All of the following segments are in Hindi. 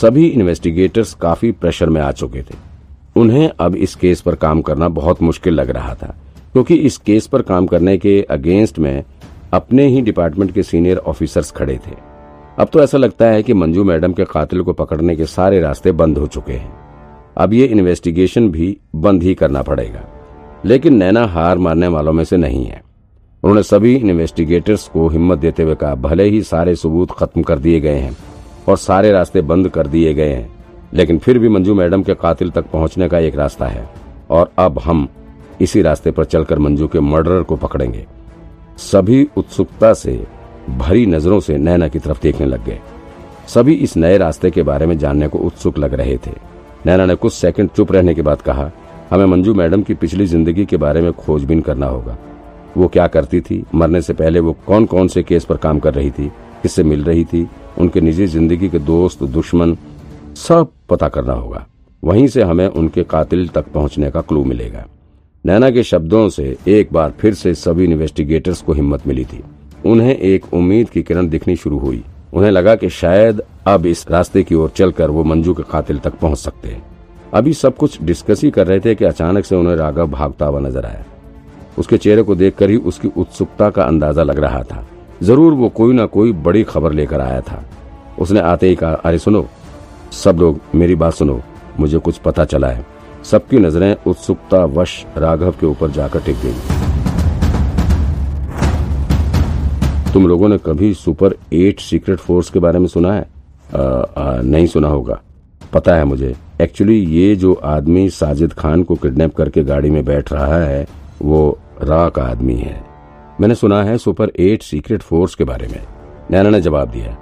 सभी इन्वेस्टिगेटर्स काफ़ी प्रेशर में आ चुके थे। उन्हें अब इस केस पर काम करना बहुत मुश्किल लग रहा था, क्योंकि इस केस पर काम करने के अगेंस्ट में अपने ही डिपार्टमेंट के सीनियर ऑफिसर्स खड़े थे। अब तो ऐसा लगता है कि मंजू मैडम के कातिल को पकड़ने के सारे रास्ते बंद हो चुके हैं। अब ये इन्वेस्टिगेशन भी बंद ही करना पड़ेगा। लेकिन नैना हार मारने वालों में से नहीं है। उन्होंने सभी इन्वेस्टिगेटर्स को हिम्मत देते हुए कहा, भले ही सारे सबूत खत्म कर दिए गए हैं और सारे रास्ते बंद कर दिए गए हैं। लेकिन फिर भी मंजू मैडम के कातिल तक पहुँचने का एक रास्ता है। और अब हम इसी रास्ते पर चलकर मंजू के मर्डरर को पकड़ेंगे। सभी उत्सुकता से, भरी नज़रों से नैना की तरफ़ देखने लग गए। सभी इस नए रास्ते के बारे में जानने को उत्सुक लग रहे थे। नैना ने कुछ सेकंड चुप रहने के बाद कहा, हमें मंजू मैडम की पिछली ज़िंदगी के बारे में खोजबीन करना होगा। वो क्या करती थी? मरने से पहले वो कौन कौन से केस पर काम कर रही थी? किससे मिल रही थी। उनके निजी ज़िंदगी के दोस्त, दुश्मन, सब पता करना होगा। वहीं से हमें उनके कातिल तक पहुँचने का क्लू मिलेगा। नैना के शब्दों से एक बार फिर से सभी इन्वेस्टिगेटर्स को हिम्मत मिली थी। उन्हें एक उम्मीद की किरण दिखनी शुरू हुई। उन्हें लगा कि शायद अब इस रास्ते की ओर चलकर वो मंजू के कातिल तक पहुँच सकते हैं। अभी सब कुछ डिस्कस ही कर रहे थे कि अचानक से उन्हें राघव भागता हुआ नज़र आया। उसके चेहरे को देखकर ही उसकी उत्सुकता का अंदाज़ा लग रहा था। ज़रूर वो कोई ना कोई बड़ी खबर लेकर आया था। उसने आते ही कहा अरे सुनो सब लोग मेरी बात सुनो मुझे कुछ पता चला है। सबकी नज़रें उत्सुकता वश राघव के ऊपर जाकर टिक गई। तुम लोगों ने कभी सुपर एट सीक्रेट फोर्स के बारे में सुना है? आ, आ, नहीं सुना होगा। पता है मुझे एक्चुअली ये जो आदमी साजिद खान को किडनैप करके गाड़ी में बैठ रहा है वो रा का आदमी है। मैंने सुना है सुपर एट सीक्रेट फोर्स के बारे में। नैना ने जवाब दिया,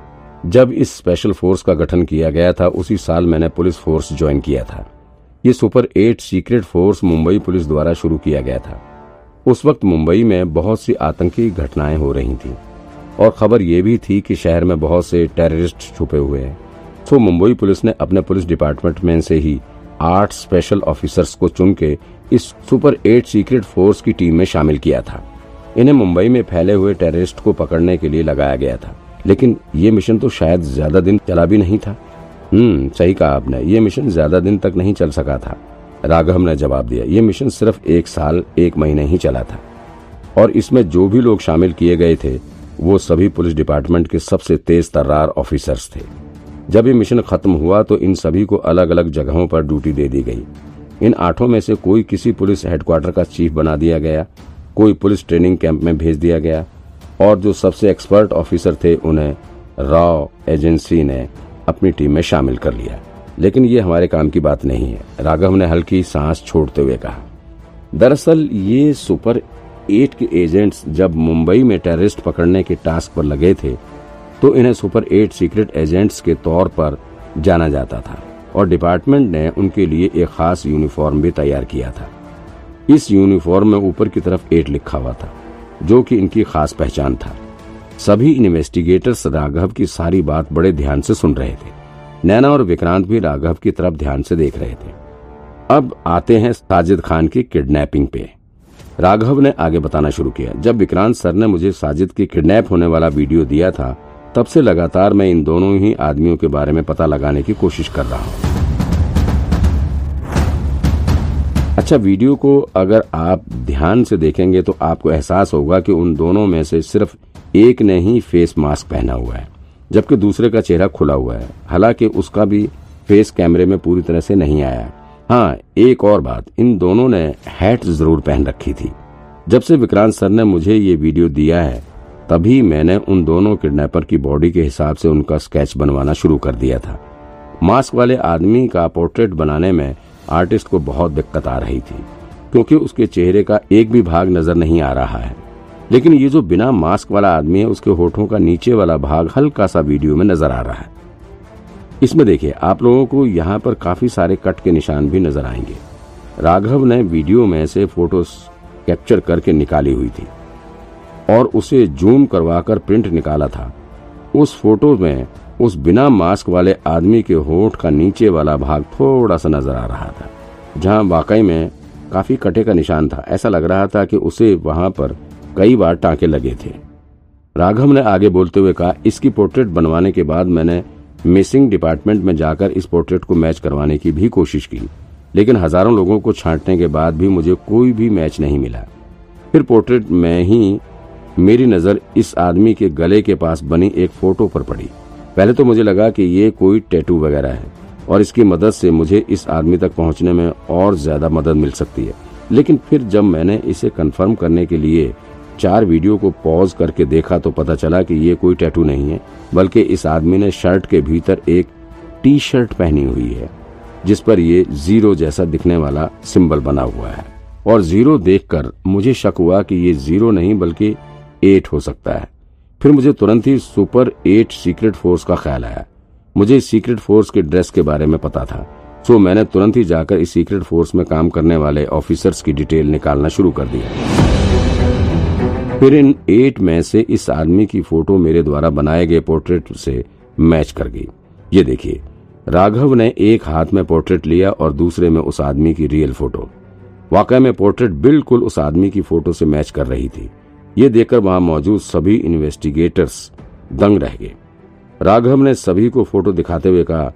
जब इस स्पेशल फोर्स का गठन किया गया था, उसी साल मैंने पुलिस फोर्स ज्वाइन किया था। ये super eight secret force Mumbai police द्वारा शुरू किया गया था। उस वक्त मुंबई में बहुत सी आतंकी घटनाएँ हो रही थी, और खबर यह भी थी कि शहर में बहुत से टेररिस्ट छुपे हुए हैं। तो मुंबई पुलिस ने अपने पुलिस डिपार्टमेंट में से ही आठ स्पेशल ऑफिसर्स को चुन के इस सुपर एट सीक्रेट फोर्स की टीम में शामिल किया था। इन्हें मुंबई में फैले हुए टेररिस्ट को पकड़ने के लिए लगाया गया था। लेकिन ये मिशन तो शायद ज़्यादा दिन चला भी नहीं था। हम्म सही कहा आपने। ये मिशन ज़्यादा दिन तक नहीं चल सका था। राघव ने जवाब दिया, ये मिशन सिर्फ़ एक साल, एक महीने ही चला था। और इसमें जो भी लोग शामिल किए गए थे, वो सभी पुलिस डिपार्टमेंट के सबसे तेज तर्रार ऑफिसर्स थे। जब ये मिशन खत्म हुआ तो इन सभी को अलग अलग जगहों पर ड्यूटी दे दी गई। इन आठों में से कोई किसी पुलिस हेडक्वार्टर का चीफ बना दिया गया कोई पुलिस ट्रेनिंग कैंप में भेज दिया गया और जो सबसे एक्सपर्ट ऑफिसर थे, उन्हें राव एजेंसी ने अपनी टीम में शामिल कर लिया। लेकिन ये हमारे काम की बात नहीं है, राघव ने हल्की सांस छोड़ते हुए कहा। दरअसल ये सुपर एट के एजेंट्स जब मुंबई में टेररिस्ट पकड़ने के टास्क पर लगे थे तो इन्हें सुपर एट सीक्रेट एजेंट्स के तौर पर जाना जाता था और डिपार्टमेंट ने उनके लिए एक खास यूनिफॉर्म भी तैयार किया था। इस यूनिफॉर्म में ऊपर की तरफ़ एट लिखा हुआ था, जो कि इनकी खास पहचान था। सभी इन्वेस्टिगेटर्स राघव की सारी बात बड़े ध्यान से सुन रहे थे। नैना और विक्रांत भी राघव की तरफ़ ध्यान से देख रहे थे। अब आते हैं साजिद खान की किडनैपिंग पे। राघव ने आगे बताना शुरू किया। जब विक्रांत सर ने मुझे साजिद की किडनैप होने वाला वीडियो दिया था, तब से लगातार मैं इन दोनों ही आदमियों के बारे में पता लगाने की कोशिश कर रहा हूँ। अच्छा वीडियो को अगर आप ध्यान से देखेंगे तो आपको एहसास होगा कि उन दोनों में से सिर्फ़ एक ने ही फेस मास्क पहना हुआ है, जबकि दूसरे का चेहरा खुला हुआ है। हालाँकि उसका भी फेस कैमरे में पूरी तरह से नहीं आया हाँ। एक और बात, इन दोनों ने हैट ज़रूर पहन रखी थी। जब से विक्रांत सर ने मुझे ये वीडियो दिया है, तभी मैंने उन दोनों किडनैपर की बॉडी के हिसाब से उनका स्केच बनवाना शुरू कर दिया था। मास्क वाले आदमी का पोर्ट्रेट बनाने में आर्टिस्ट को बहुत दिक्कत आ रही थी, क्योंकि उसके चेहरे का एक भी भाग नज़र नहीं आ रहा है। लेकिन ये जो बिना मास्क वाला आदमी है, उसके होठों का नीचे वाला भाग हल्का सा वीडियो में नज़र आ रहा है। इसमें देखिए, आप लोगों को यहाँ पर काफ़ी सारे कट के निशान भी नज़र आएँगे। राघव ने वीडियो में से फ़ोटो कैप्चर करके निकाली हुई थी और उसे जूम करवाकर प्रिंट निकाला था। उस फ़ोटो में उस बिना मास्क वाले आदमी के होठ का नीचे वाला भाग थोड़ा सा नज़र आ रहा था, जहाँ वाकई में काफ़ी कटे का निशान था। ऐसा लग रहा था कि उसे वहाँ पर कई बार टांके लगे थे। राघव ने आगे बोलते हुए कहा, इसकी पोर्ट्रेट बनवाने के बाद मैंने मिसिंग डिपार्टमेंट में जाकर इस पोर्ट्रेट को मैच करवाने की भी कोशिश की, लेकिन हज़ारों लोगों को छांटने के बाद भी मुझे कोई भी मैच नहीं मिला। फिर पोर्ट्रेट में ही मेरी नज़र इस आदमी के गले के पास बनी एक फ़ोटो पर पड़ी। पहले तो मुझे लगा कि ये कोई टैटू वगैरह है, और इसकी मदद से मुझे इस आदमी तक पहुँचने में और ज़्यादा मदद मिल सकती है। लेकिन फिर जब मैंने इसे कंफर्म करने के लिए चार वीडियो को पॉज करके देखा तो पता चला कि ये कोई टैटू नहीं है, बल्कि इस आदमी ने शर्ट के भीतर एक टी शर्ट पहनी हुई है, जिस पर ये ज़ीरो जैसा दिखने वाला सिंबल बना हुआ है। और ज़ीरो देखकर मुझे शक हुआ कि ये ज़ीरो नहीं, बल्कि एट हो सकता है। फिर मुझे तुरंत ही सुपर एट सीक्रेट फोर्स का ख्याल आया। मुझे सीक्रेट फोर्स के ड्रेस के बारे में पता था। सो मैंने तुरंत ही जाकर इस सीक्रेट फोर्स में काम करने वाले ऑफिसर्स की डिटेल निकालना शुरू कर दिया। फिर इन एट में से इस आदमी की फ़ोटो मेरे द्वारा बनाए गए पोर्ट्रेट से मैच कर गई। ये देखिए, राघव ने एक हाथ में पोर्ट्रेट लिया और दूसरे में उस आदमी की रियल फ़ोटो। वाकई में पोर्ट्रेट बिल्कुल उस आदमी की फ़ोटो से मैच कर रही थी। ये देखकर वहाँ मौजूद सभी इन्वेस्टिगेटर्स दंग रह गए। राघव ने सभी को फ़ोटो दिखाते हुए कहा,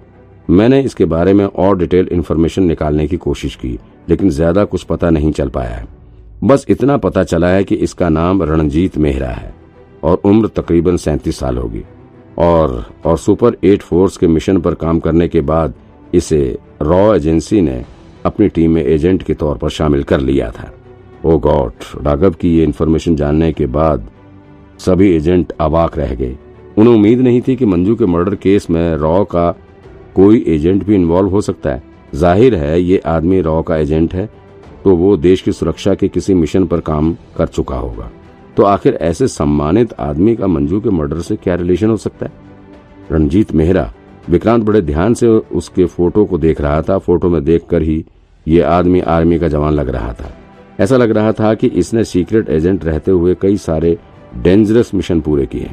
मैंने इसके बारे में और डिटेल इन्फॉर्मेशन निकालने की कोशिश की, लेकिन ज़्यादा कुछ पता नहीं चल पाया है। बस इतना पता चला है कि इसका नाम रणजीत मेहरा है और उम्र तकरीबन सैंतीस साल होगी और और सुपर एट फोर्स के मिशन पर काम करने के बाद इसे रॉ एजेंसी ने अपनी टीम में एजेंट के तौर पर शामिल कर लिया था। ओ गॉड, राघव की ये इन्फॉर्मेशन जानने के बाद सभी एजेंट अवाक रह गए। उन्हें उम्मीद नहीं थी कि मंजू के मर्डर केस में रॉ का कोई एजेंट भी इन्वॉल्व हो सकता है। ज़ाहिर है, ये आदमी रॉ का एजेंट है तो वो देश की सुरक्षा के किसी मिशन पर काम कर चुका होगा। तो आखिर ऐसे सम्मानित आदमी का मंजू के मर्डर से क्या रिलेशन हो सकता है? रणजीत मेहरा, विक्रांत बड़े ध्यान से उसके फ़ोटो को देख रहा था। फ़ोटो में देखकर ही ये आदमी आर्मी का जवान लग रहा था। ऐसा लग रहा था कि इसने सीक्रेट एजेंट रहते हुए कई सारे डेंजरस मिशन पूरे किए।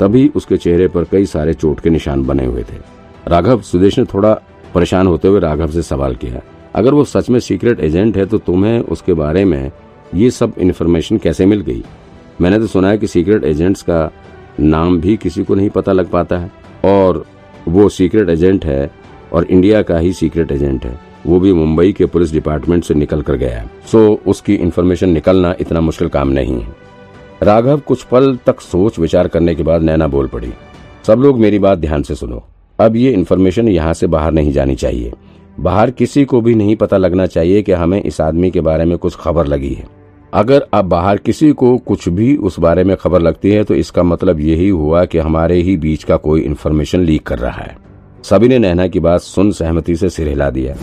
तभी उसके चेहरे पर कई सारे चोट के निशान बने हुए थे। राघव, सुदेश ने थोड़ा परेशान होते हुए राघव से सवाल किया, अगर वो सच में सीक्रेट एजेंट है तो तुम्हें उसके बारे में ये सब इन्फॉर्मेशन कैसे मिल गई? मैंने तो सुना है कि सीक्रेट एजेंट्स का नाम भी किसी को नहीं पता लग पाता है, और वो सीक्रेट एजेंट है और इंडिया का ही सीक्रेट एजेंट है। वो भी मुंबई के पुलिस डिपार्टमेंट से निकल कर गया। सो, उसकी इन्फॉर्मेशन निकलना इतना मुश्किल काम नहीं है। राघव कुछ पल तक सोच विचार करने के बाद नैना बोल पड़ी, सब लोग मेरी बात ध्यान से सुनो। अब ये इन्फॉर्मेशन यहाँ से बाहर नहीं जानी चाहिए। बाहर किसी को भी नहीं पता लगना चाहिए कि हमें इस आदमी के बारे में कुछ खबर लगी है। अगर अब बाहर किसी को कुछ भी उस बारे में खबर लगती है तो इसका मतलब यही हुआ कि हमारे ही बीच का कोई इन्फॉर्मेशन लीक कर रहा है। सभी ने नैना की बात सुन सहमति से सिर हिला दिया।